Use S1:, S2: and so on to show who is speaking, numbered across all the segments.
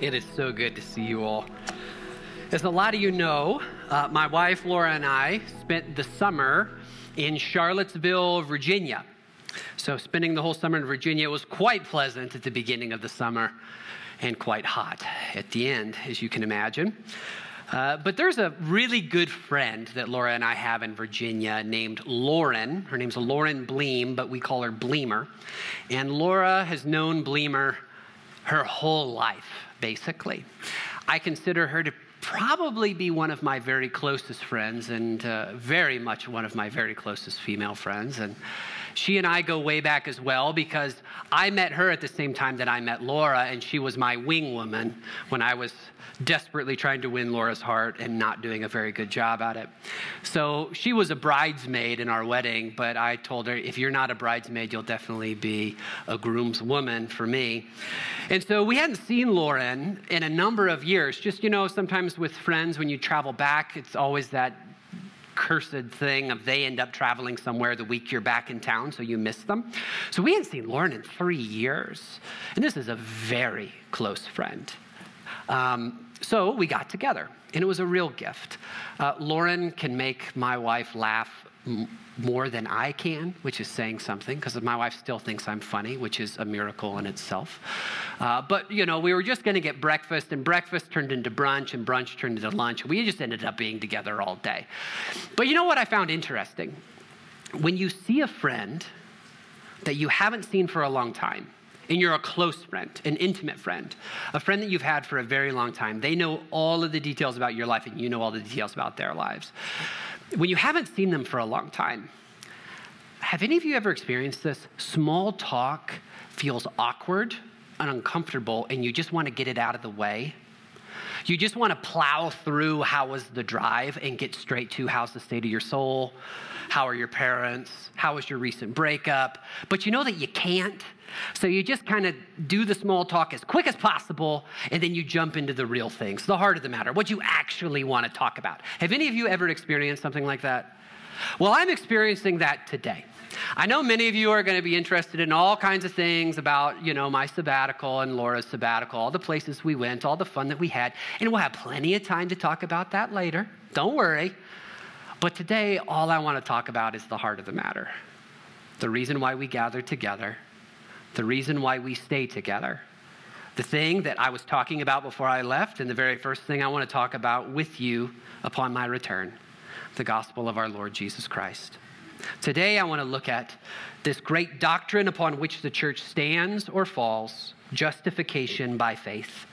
S1: It is so good to see you all. As a lot of you know, uh, my wife Laura and I spent the summer in Charlottesville, Virginia. So, spending the whole summer in Virginia was quite pleasant at the beginning of the summer and quite hot at the end, as you can imagine. Uh, but there's a really good friend that Laura and I have in Virginia named Lauren. Her name's Lauren Bleem, but we call her Bleemer. And Laura has known Bleemer her whole life basically. I consider her to probably be one of my very closest friends and uh, very much one of my very closest female friends. And she and I go way back as well because I met her at the same time that I met Laura, and she was my wing woman when I was desperately trying to win Laura's heart and not doing a very good job at it. So she was a bridesmaid in our wedding, but I told her, if you're not a bridesmaid, you'll definitely be a groomswoman for me. And so we hadn't seen Lauren in a number of years. Just, you know, sometimes with friends, when you travel back, it's always that cursed thing of they end up traveling somewhere the week you're back in town, so you miss them. So we hadn't seen Lauren in three years. And this is a very close friend. Um, so we got together, and it was a real gift. Uh, Lauren can make my wife laugh more than I can, which is saying something, because my wife still thinks I'm funny, which is a miracle in itself. Uh, but, you know, we were just going to get breakfast, and breakfast turned into brunch, and brunch turned into lunch. We just ended up being together all day. But you know what I found interesting? When you see a friend that you haven't seen for a long time, and you're a close friend, an intimate friend, a friend that you've had for a very long time. They know all of the details about your life, and you know all the details about their lives. When you haven't seen them for a long time, have any of you ever experienced this? Small talk feels awkward and uncomfortable, and you just want to get it out of the way. You just want to plow through how was the drive and get straight to how's the state of your soul? How are your parents? How was your recent breakup? But you know that you can't. So you just kind of do the small talk as quick as possible, and then you jump into the real things, the heart of the matter, what you actually want to talk about. Have any of you ever experienced something like that? Well, I'm experiencing that today. I know many of you are going to be interested in all kinds of things about, you know, my sabbatical and Laura's sabbatical, all the places we went, all the fun that we had, and we'll have plenty of time to talk about that later. Don't worry. But today, all I want to talk about is the heart of the matter the reason why we gather together, the reason why we stay together. The thing that I was talking about before I left, and the very first thing I want to talk about with you upon my return the gospel of our Lord Jesus Christ. Today, I want to look at this great doctrine upon which the church stands or falls justification by faith.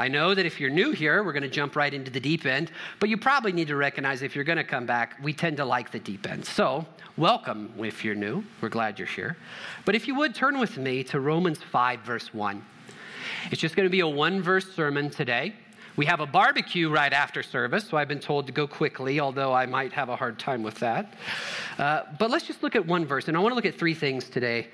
S1: I know that if you're new here, we're going to jump right into the deep end, but you probably need to recognize if you're going to come back, we tend to like the deep end. So, welcome if you're new. We're glad you're here. But if you would turn with me to Romans 5, verse 1. It's just going to be a one verse sermon today. We have a barbecue right after service, so I've been told to go quickly, although I might have a hard time with that. Uh, but let's just look at one verse, and I want to look at three things today.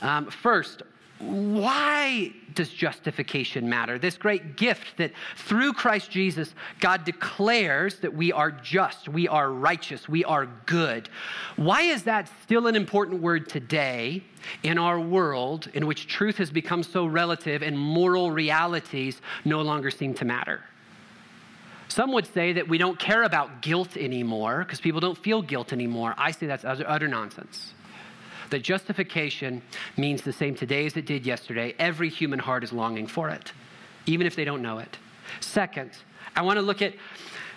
S1: Um, first, why does justification matter? This great gift that through Christ Jesus, God declares that we are just, we are righteous, we are good. Why is that still an important word today in our world in which truth has become so relative and moral realities no longer seem to matter? Some would say that we don't care about guilt anymore because people don't feel guilt anymore. I say that's utter nonsense that justification means the same today as it did yesterday. Every human heart is longing for it, even if they don't know it. Second, I want to look at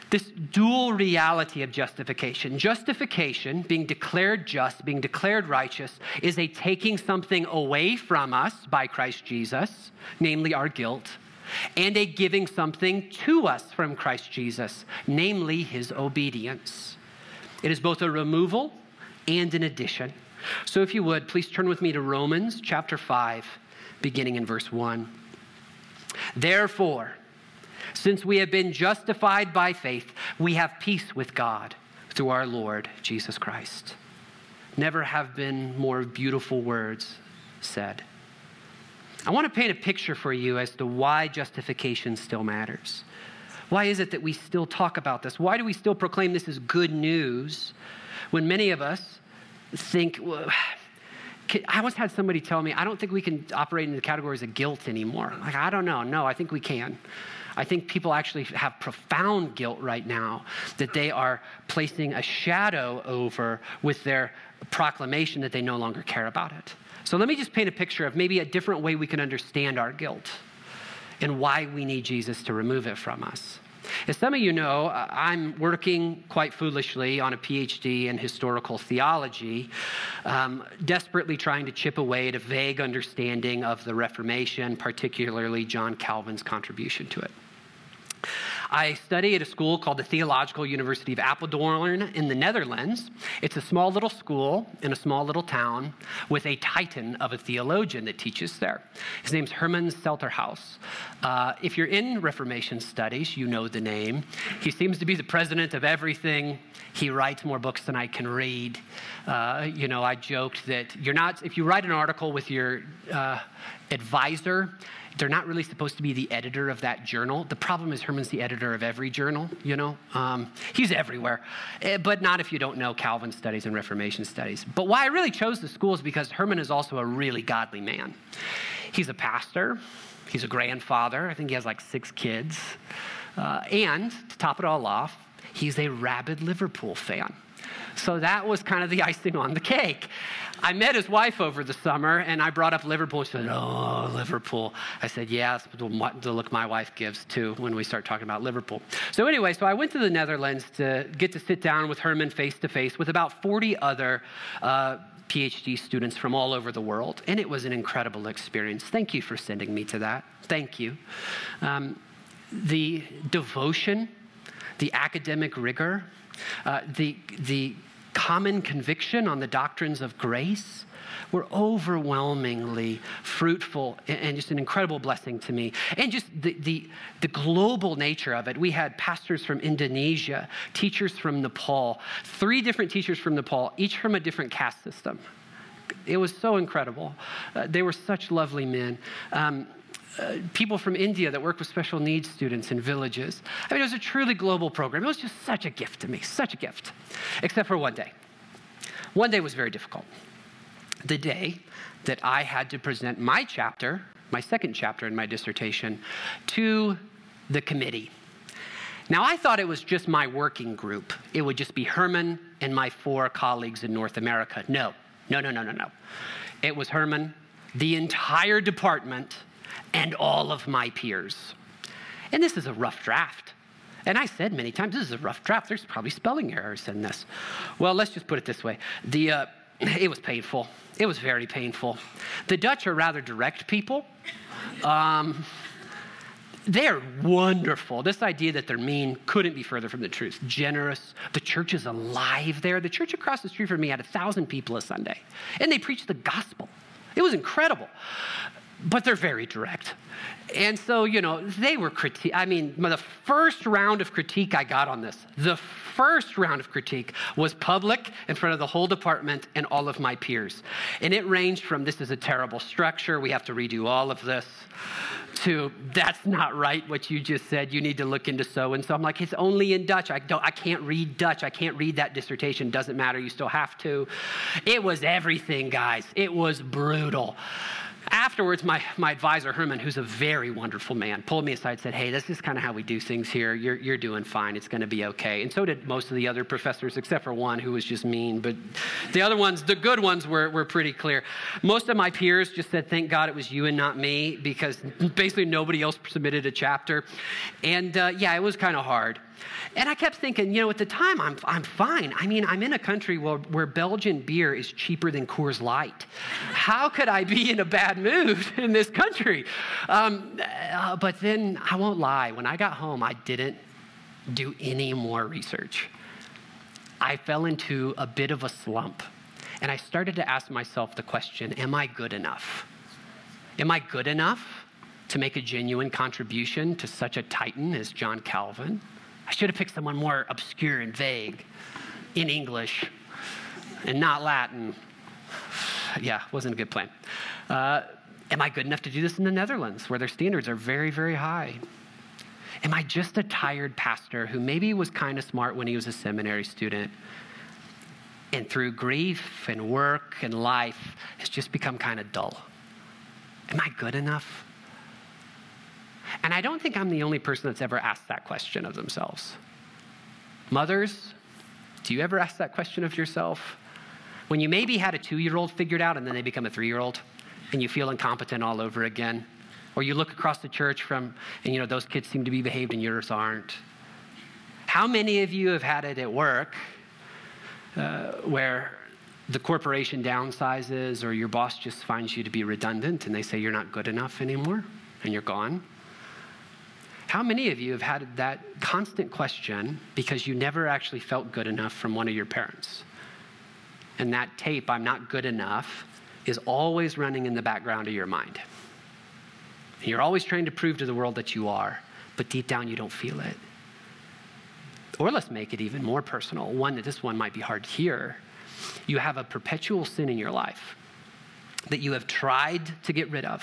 S1: this dual reality of justification. Justification, being declared just, being declared righteous, is a taking something away from us by Christ Jesus, namely our guilt, and a giving something to us from Christ Jesus, namely his obedience. It is both a removal and an addition. So, if you would, please turn with me to Romans chapter 5, beginning in verse 1. Therefore, since we have been justified by faith, we have peace with God through our Lord Jesus Christ. Never have been more beautiful words said. I want to paint a picture for you as to why justification still matters. Why is it that we still talk about this? Why do we still proclaim this as good news when many of us think, I once had somebody tell me, I don't think we can operate in the categories of guilt anymore. Like, I don't know. No, I think we can. I think people actually have profound guilt right now that they are placing a shadow over with their proclamation that they no longer care about it. So let me just paint a picture of maybe a different way we can understand our guilt and why we need Jesus to remove it from us. As some of you know, I'm working quite foolishly on a PhD in historical theology, um, desperately trying to chip away at a vague understanding of the Reformation, particularly John Calvin's contribution to it. I study at a school called the Theological University of Apeldoorn in the Netherlands. It's a small little school in a small little town with a titan of a theologian that teaches there. His name's Herman Selderhuis. Uh, if you're in Reformation studies, you know the name. He seems to be the president of everything. He writes more books than I can read. Uh, you know, I joked that you're not, if you write an article with your uh, advisor, they're not really supposed to be the editor of that journal. The problem is Herman's the editor of every journal, you know? Um, he's everywhere, uh, but not if you don't know Calvin studies and Reformation studies. But why I really chose the school is because Herman is also a really godly man. He's a pastor, he's a grandfather, I think he has like six kids. Uh, and to top it all off, he's a rabid Liverpool fan. So that was kind of the icing on the cake. I met his wife over the summer and I brought up Liverpool. She said, Oh, Liverpool. I said, Yeah, that's the look my wife gives too when we start talking about Liverpool. So, anyway, so I went to the Netherlands to get to sit down with Herman face to face with about 40 other. Uh, PhD students from all over the world, and it was an incredible experience. Thank you for sending me to that. Thank you. Um, the devotion, the academic rigor, uh, the, the common conviction on the doctrines of grace were overwhelmingly fruitful and just an incredible blessing to me. And just the, the, the, global nature of it. We had pastors from Indonesia, teachers from Nepal, three different teachers from Nepal, each from a different caste system. It was so incredible. Uh, they were such lovely men. Um, uh, people from India that work with special needs students in villages. I mean, it was a truly global program. It was just such a gift to me, such a gift. Except for one day. One day was very difficult. The day that I had to present my chapter, my second chapter in my dissertation, to the committee. Now, I thought it was just my working group. It would just be Herman and my four colleagues in North America. No, no, no, no, no, no. It was Herman, the entire department, and all of my peers. And this is a rough draft. And I said many times, this is a rough draft. There's probably spelling errors in this. Well, let's just put it this way. The, uh, it was painful. It was very painful. The Dutch are rather direct people. Um, they're wonderful. This idea that they're mean couldn't be further from the truth. Generous. The church is alive there. The church across the street from me had a thousand people a Sunday, and they preached the gospel. It was incredible but they're very direct. And so, you know, they were critique. I mean, the first round of critique I got on this, the first round of critique was public in front of the whole department and all of my peers. And it ranged from this is a terrible structure, we have to redo all of this, to that's not right what you just said, you need to look into so and so. I'm like, it's only in Dutch. I, don't, I can't read Dutch. I can't read that dissertation. Doesn't matter, you still have to. It was everything, guys. It was brutal. Afterwards, my, my advisor, Herman, who's a very wonderful man, pulled me aside and said, Hey, this is kind of how we do things here. You're, you're doing fine. It's going to be okay. And so did most of the other professors, except for one who was just mean. But the other ones, the good ones, were, were pretty clear. Most of my peers just said, Thank God it was you and not me, because basically nobody else submitted a chapter. And uh, yeah, it was kind of hard. And I kept thinking, you know, at the time, I'm, I'm fine. I mean, I'm in a country where, where Belgian beer is cheaper than Coors Light. How could I be in a bad mood in this country? Um, uh, but then I won't lie, when I got home, I didn't do any more research. I fell into a bit of a slump. And I started to ask myself the question Am I good enough? Am I good enough to make a genuine contribution to such a titan as John Calvin? I should have picked someone more obscure and vague in English and not Latin. Yeah, wasn't a good plan. Uh, am I good enough to do this in the Netherlands where their standards are very, very high? Am I just a tired pastor who maybe was kind of smart when he was a seminary student? and through grief and work and life, has just become kind of dull. Am I good enough? And I don't think I'm the only person that's ever asked that question of themselves. Mothers, do you ever ask that question of yourself? When you maybe had a two year old figured out and then they become a three year old and you feel incompetent all over again? Or you look across the church from, and you know, those kids seem to be behaved and yours aren't. How many of you have had it at work uh, where the corporation downsizes or your boss just finds you to be redundant and they say you're not good enough anymore and you're gone? How many of you have had that constant question because you never actually felt good enough from one of your parents? And that tape, I'm not good enough, is always running in the background of your mind. You're always trying to prove to the world that you are, but deep down you don't feel it. Or let's make it even more personal. One that this one might be hard to hear. You have a perpetual sin in your life that you have tried to get rid of,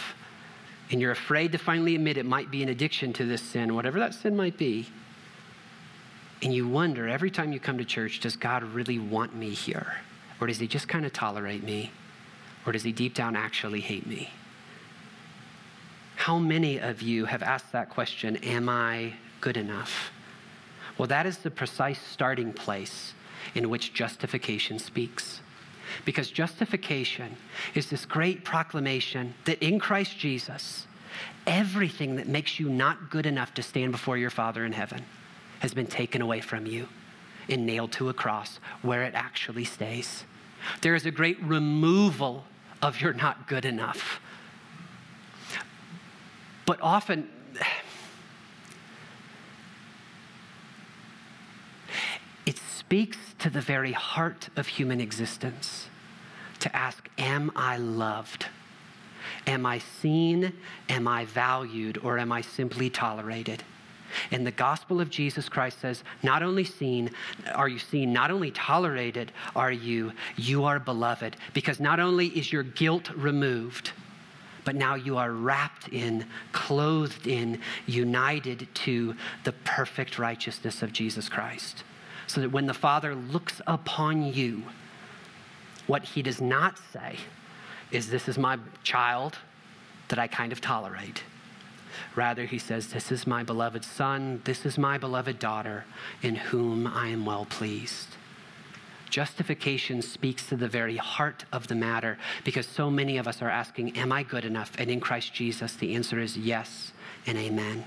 S1: and you're afraid to finally admit it might be an addiction to this sin, whatever that sin might be. And you wonder every time you come to church, does God really want me here? Or does he just kind of tolerate me? Or does he deep down actually hate me? How many of you have asked that question, Am I good enough? Well, that is the precise starting place in which justification speaks. Because justification is this great proclamation that in Christ Jesus, everything that makes you not good enough to stand before your Father in heaven has been taken away from you and nailed to a cross where it actually stays. There is a great removal of you're not good enough. But often, it speaks to the very heart of human existence to ask, Am I loved? Am I seen? Am I valued? Or am I simply tolerated? And the gospel of Jesus Christ says, not only seen, are you seen, not only tolerated are you, you are beloved. Because not only is your guilt removed, but now you are wrapped in, clothed in, united to the perfect righteousness of Jesus Christ. So that when the Father looks upon you, what he does not say is, This is my child that I kind of tolerate. Rather, he says, This is my beloved son, this is my beloved daughter, in whom I am well pleased. Justification speaks to the very heart of the matter because so many of us are asking, Am I good enough? And in Christ Jesus, the answer is yes and amen.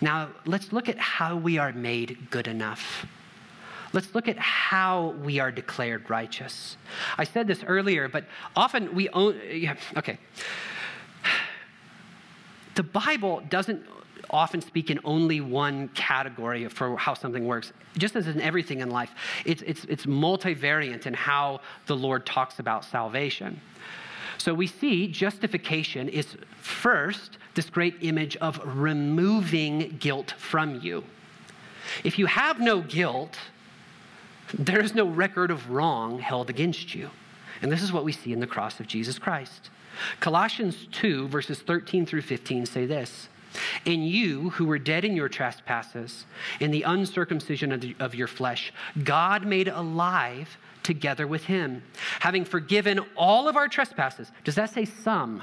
S1: Now, let's look at how we are made good enough. Let's look at how we are declared righteous. I said this earlier, but often we own, yeah, okay. The Bible doesn't often speak in only one category for how something works. Just as in everything in life, it's, it's, it's multivariant in how the Lord talks about salvation. So we see justification is first this great image of removing guilt from you. If you have no guilt, there is no record of wrong held against you. And this is what we see in the cross of Jesus Christ. Colossians 2, verses 13 through 15 say this and you, who were dead in your trespasses, in the uncircumcision of, the, of, your flesh, God made alive together with him, having forgiven all of our trespasses. Does that say some?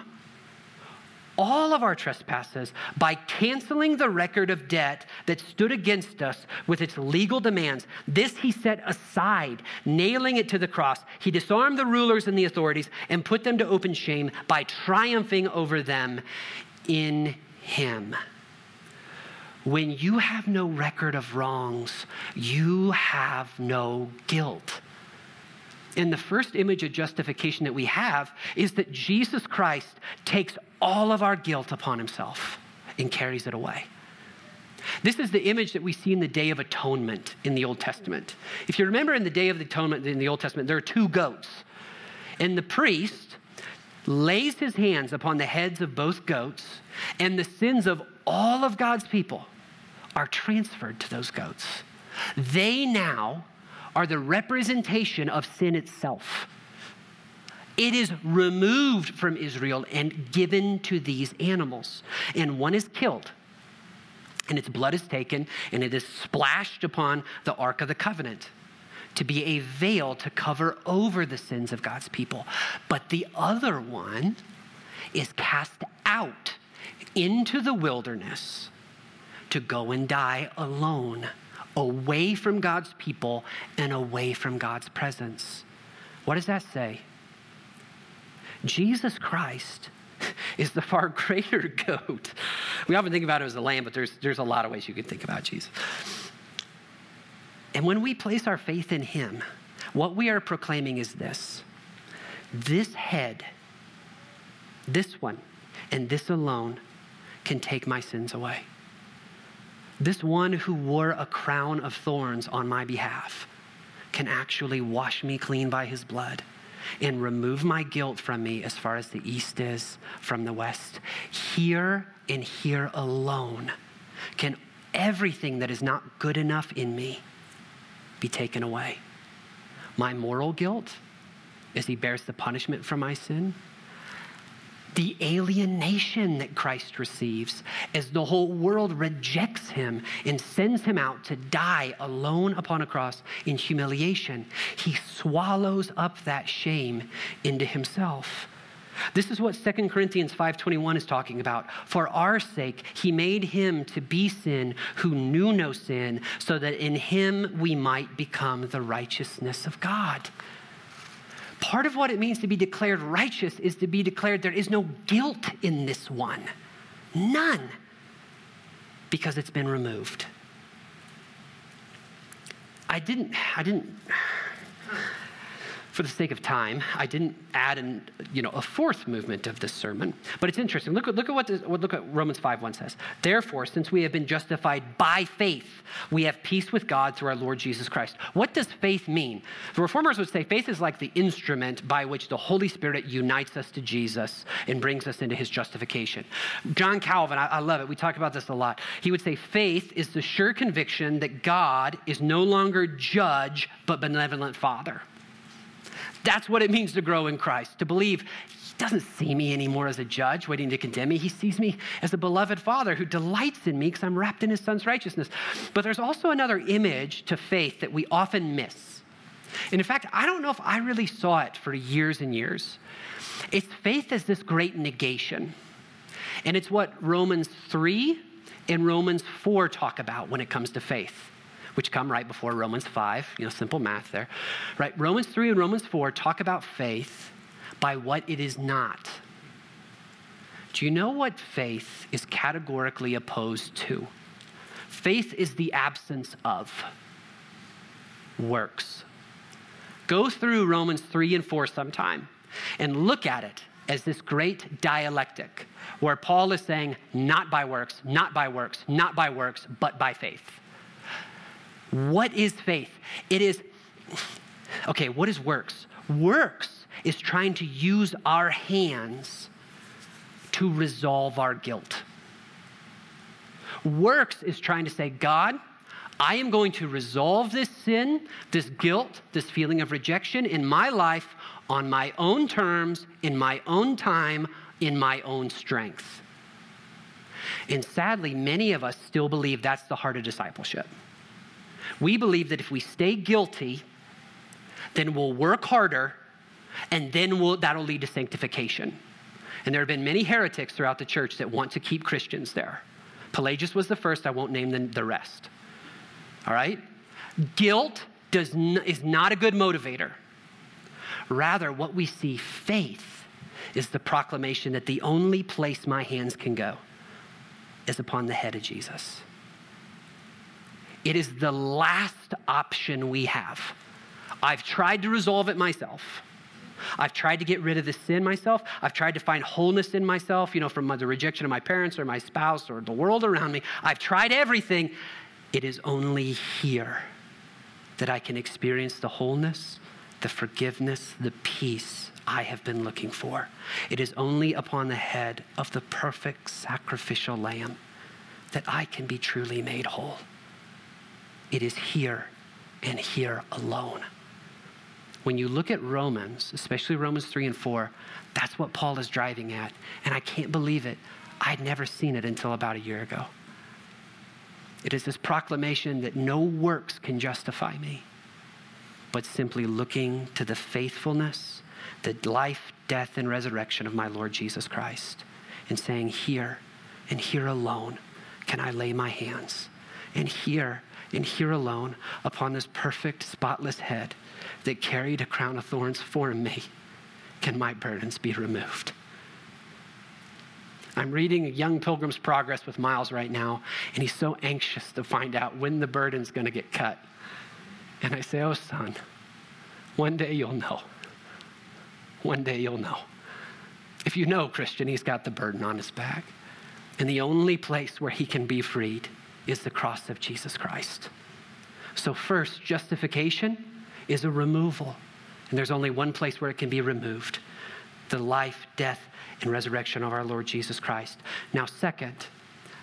S1: All of our trespasses by canceling the record of debt that stood against us with its legal demands. This he set aside, nailing it to the cross. He disarmed the rulers and the authorities and put them to open shame by triumphing over them in him. When you have no record of wrongs, you have no guilt. And the first image of justification that we have is that Jesus Christ takes all of our guilt upon himself and carries it away. This is the image that we see in the Day of Atonement in the Old Testament. If you remember in the Day of Atonement in the Old Testament, there are two goats. And the priest lays his hands upon the heads of both goats, and the sins of all of God's people are transferred to those goats. They now are the representation of sin itself. It is removed from Israel and given to these animals. And one is killed, and its blood is taken, and it is splashed upon the Ark of the Covenant. to be a veil to cover over the sins of God's people. But the other one is cast out into the wilderness to go and die alone, away from God's people and away from God's presence. What does that say? Jesus Christ is the far greater goat. We often think about it as a lamb, but there's, there's a lot of ways you can think about Jesus. And when we place our faith in him, what we are proclaiming is this this head, this one, and this alone can take my sins away. This one who wore a crown of thorns on my behalf can actually wash me clean by his blood and remove my guilt from me as far as the east is from the west. Here and here alone can everything that is not good enough in me be taken away. My moral guilt, as he bears the punishment for my sin, the alienation that Christ receives as the whole world rejects him and sends him out to die alone upon a cross in humiliation. He swallows up that shame into himself. This is what 2 Corinthians 5:21 is talking about. For our sake he made him to be sin who knew no sin so that in him we might become the righteousness of God. Part of what it means to be declared righteous is to be declared there is no guilt in this one. None. Because it's been removed. I didn't, I didn't, for the sake of time, I didn't add an, you know, a fourth movement of this sermon. But it's interesting. Look, look, at what this, look at Romans 5 1 says. Therefore, since we have been justified by faith, we have peace with God through our Lord Jesus Christ. What does faith mean? The reformers would say faith is like the instrument by which the Holy Spirit unites us to Jesus and brings us into his justification. John Calvin, I, I love it. We talk about this a lot. He would say faith is the sure conviction that God is no longer judge, but benevolent father. That's what it means to grow in Christ, to believe he doesn't see me anymore as a judge waiting to condemn me. He sees me as a beloved father who delights in me because I'm wrapped in his son's righteousness. But there's also another image to faith that we often miss. And in fact, I don't know if I really saw it for years and years. It's faith as this great negation. And it's what Romans 3 and Romans 4 talk about when it comes to faith which come right before Romans 5, you know, simple math there. Right? Romans 3 and Romans 4 talk about faith by what it is not. Do you know what faith is categorically opposed to? Faith is the absence of works. Go through Romans 3 and 4 sometime and look at it as this great dialectic where Paul is saying, not by works, not by works, not by works, but by faith. What is faith? It is, okay, what is works? Works is trying to use our hands to resolve our guilt. Works is trying to say, God, I am going to resolve this sin, this guilt, this feeling of rejection in my life on my own terms, in my own time, in my own strength. And sadly, many of us still believe that's the heart of discipleship. We believe that if we stay guilty, then we'll work harder and then we'll, that'll lead to sanctification. And there have been many heretics throughout the church that want to keep Christians there. Pelagius was the first, I won't name the, the rest. All right? Guilt does n- is not a good motivator. Rather, what we see faith is the proclamation that the only place my hands can go is upon the head of Jesus. It is the last option we have. I've tried to resolve it myself. I've tried to get rid of the sin myself. I've tried to find wholeness in myself, you know, from the rejection of my parents or my spouse or the world around me. I've tried everything. It is only here that I can experience the wholeness, the forgiveness, the peace I have been looking for. It is only upon the head of the perfect sacrificial lamb that I can be truly made whole. It is here and here alone. When you look at Romans, especially Romans 3 and 4, that's what Paul is driving at. And I can't believe it. I'd never seen it until about a year ago. It is this proclamation that no works can justify me. but simply looking to the faithfulness, the life, death, and resurrection of my Lord Jesus Christ and saying, Here and here alone can I lay my hands. And here and here alone upon this perfect, spotless head that carried a crown of thorns for me can my burdens be removed. I'm reading a Young Pilgrim's Progress with Miles right now, and he's so anxious to find out when the burden's going to get cut. And I say, Oh, son, one day you'll know. One day you'll know. If you know Christian, he's got the burden on his back. And the only place where he can be freed is the cross of Jesus Christ. So, first, justification is a removal. And there's only one place where it can be removed the life, death, and resurrection of our Lord Jesus Christ. Now, second,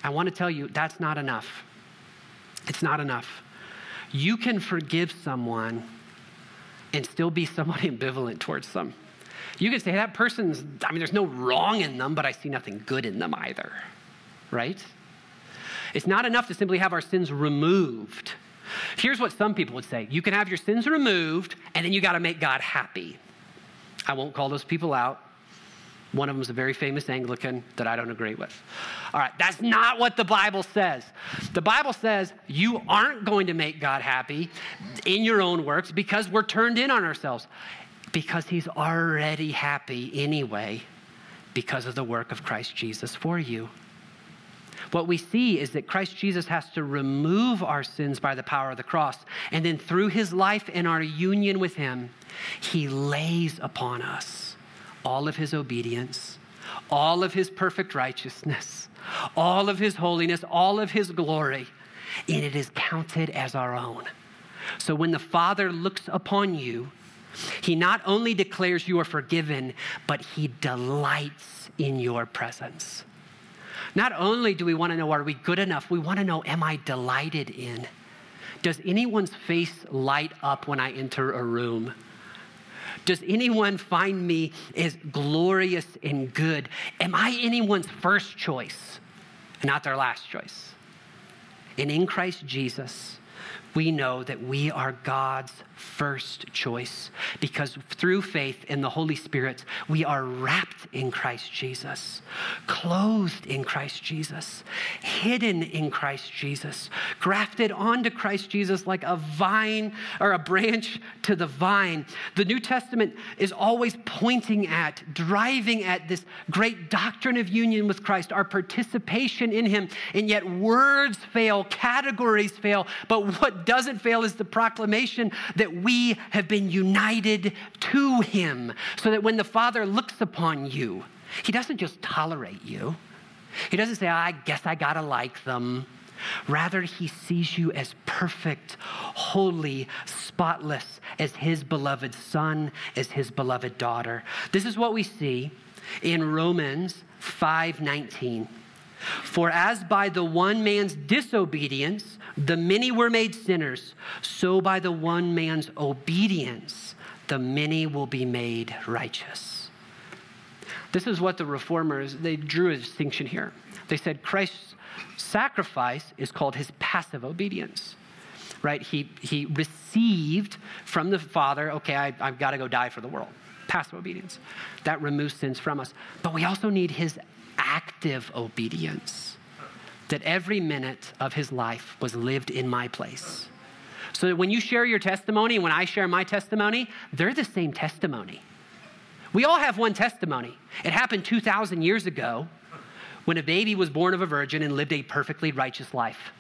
S1: I want to tell you that's not enough. It's not enough. You can forgive someone and still be somewhat ambivalent towards them. You can say, that person's, I mean, there's no wrong in them, but I see nothing good in them either, right? It's not enough to simply have our sins removed. Here's what some people would say you can have your sins removed, and then you got to make God happy. I won't call those people out. One of them is a very famous Anglican that I don't agree with. All right, that's not what the Bible says. The Bible says you aren't going to make God happy in your own works because we're turned in on ourselves because he's already happy anyway because of the work of Christ Jesus for you. What we see is that Christ Jesus has to remove our sins by the power of the cross. And then through his life and our union with him, he lays upon us all of his obedience, all of his perfect righteousness, all of his holiness, all of his glory, and it is counted as our own. So when the Father looks upon you, he not only declares you are forgiven, but he delights in your presence. Not only do we want to know, are we good enough? We want to know, am I delighted in? Does anyone's face light up when I enter a room? Does anyone find me as glorious and good? Am I anyone's first choice and not their last choice? And in Christ Jesus, we know that we are God's first choice because through faith in the Holy Spirit, we are wrapped in Christ Jesus, clothed in Christ Jesus, hidden in Christ Jesus, grafted onto Christ Jesus like a vine or a branch to the vine. The New Testament is always pointing at, driving at this great doctrine of union with Christ, our participation in Him, and yet words fail, categories fail, but what doesn't fail is the proclamation that we have been united to him, so that when the Father looks upon you, he doesn't just tolerate you. He doesn't say, I guess I gotta like them. Rather, he sees you as perfect, holy, spotless, as his beloved son, as his beloved daughter. This is what we see in Romans 5:19. For as by the one man's disobedience the many were made sinners, so by the one man's obedience the many will be made righteous. This is what the reformers they drew a distinction here. They said Christ's sacrifice is called his passive obedience. Right? He he received from the Father, okay, I, I've got to go die for the world. Passive obedience. That removes sins from us. But we also need his active obedience, that every minute of his life was lived in my place. So that when you share your testimony when I share my testimony, they're the same testimony. We all have one testimony. It happened 2,000 years ago when a baby was born of a virgin and lived a perfectly righteous life.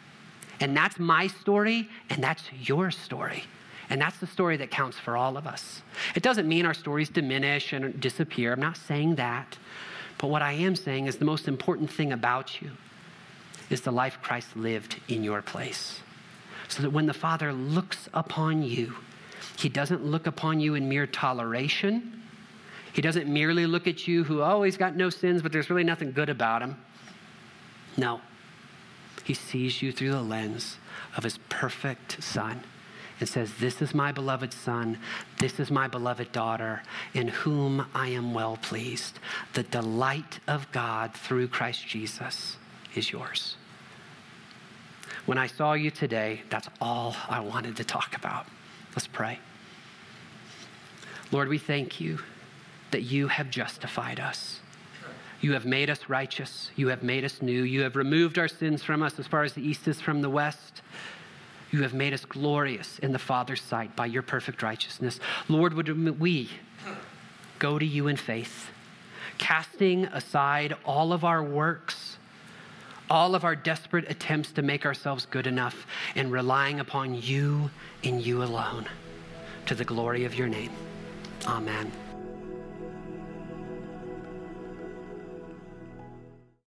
S1: And that's my story, and that's your story. And that's the story that counts for all of us. It doesn't mean our stories diminish and disappear. I'm not saying that. But what I am saying is the most important thing about you is the life Christ lived in your place. So that when the Father looks upon you, he doesn't look upon you in mere toleration. He doesn't merely look at you who, oh, he's got no sins, but there's really nothing good about him. No. He sees you through the lens of his perfect Son and says, This is my beloved Son, this is my beloved daughter, in whom I am well pleased. The delight of God through Christ Jesus is yours. When I saw you today, that's all I wanted to talk about. Let's pray. Lord, we thank you that you have justified us. You have made us righteous. You have made us new. You have removed our sins from us as far as the east is from the west. You have made us glorious in the Father's sight by your perfect righteousness. Lord, would we go to you in faith, casting aside all of our works, all of our desperate attempts to make ourselves good enough, and relying upon you and you alone to the glory of your name. Amen.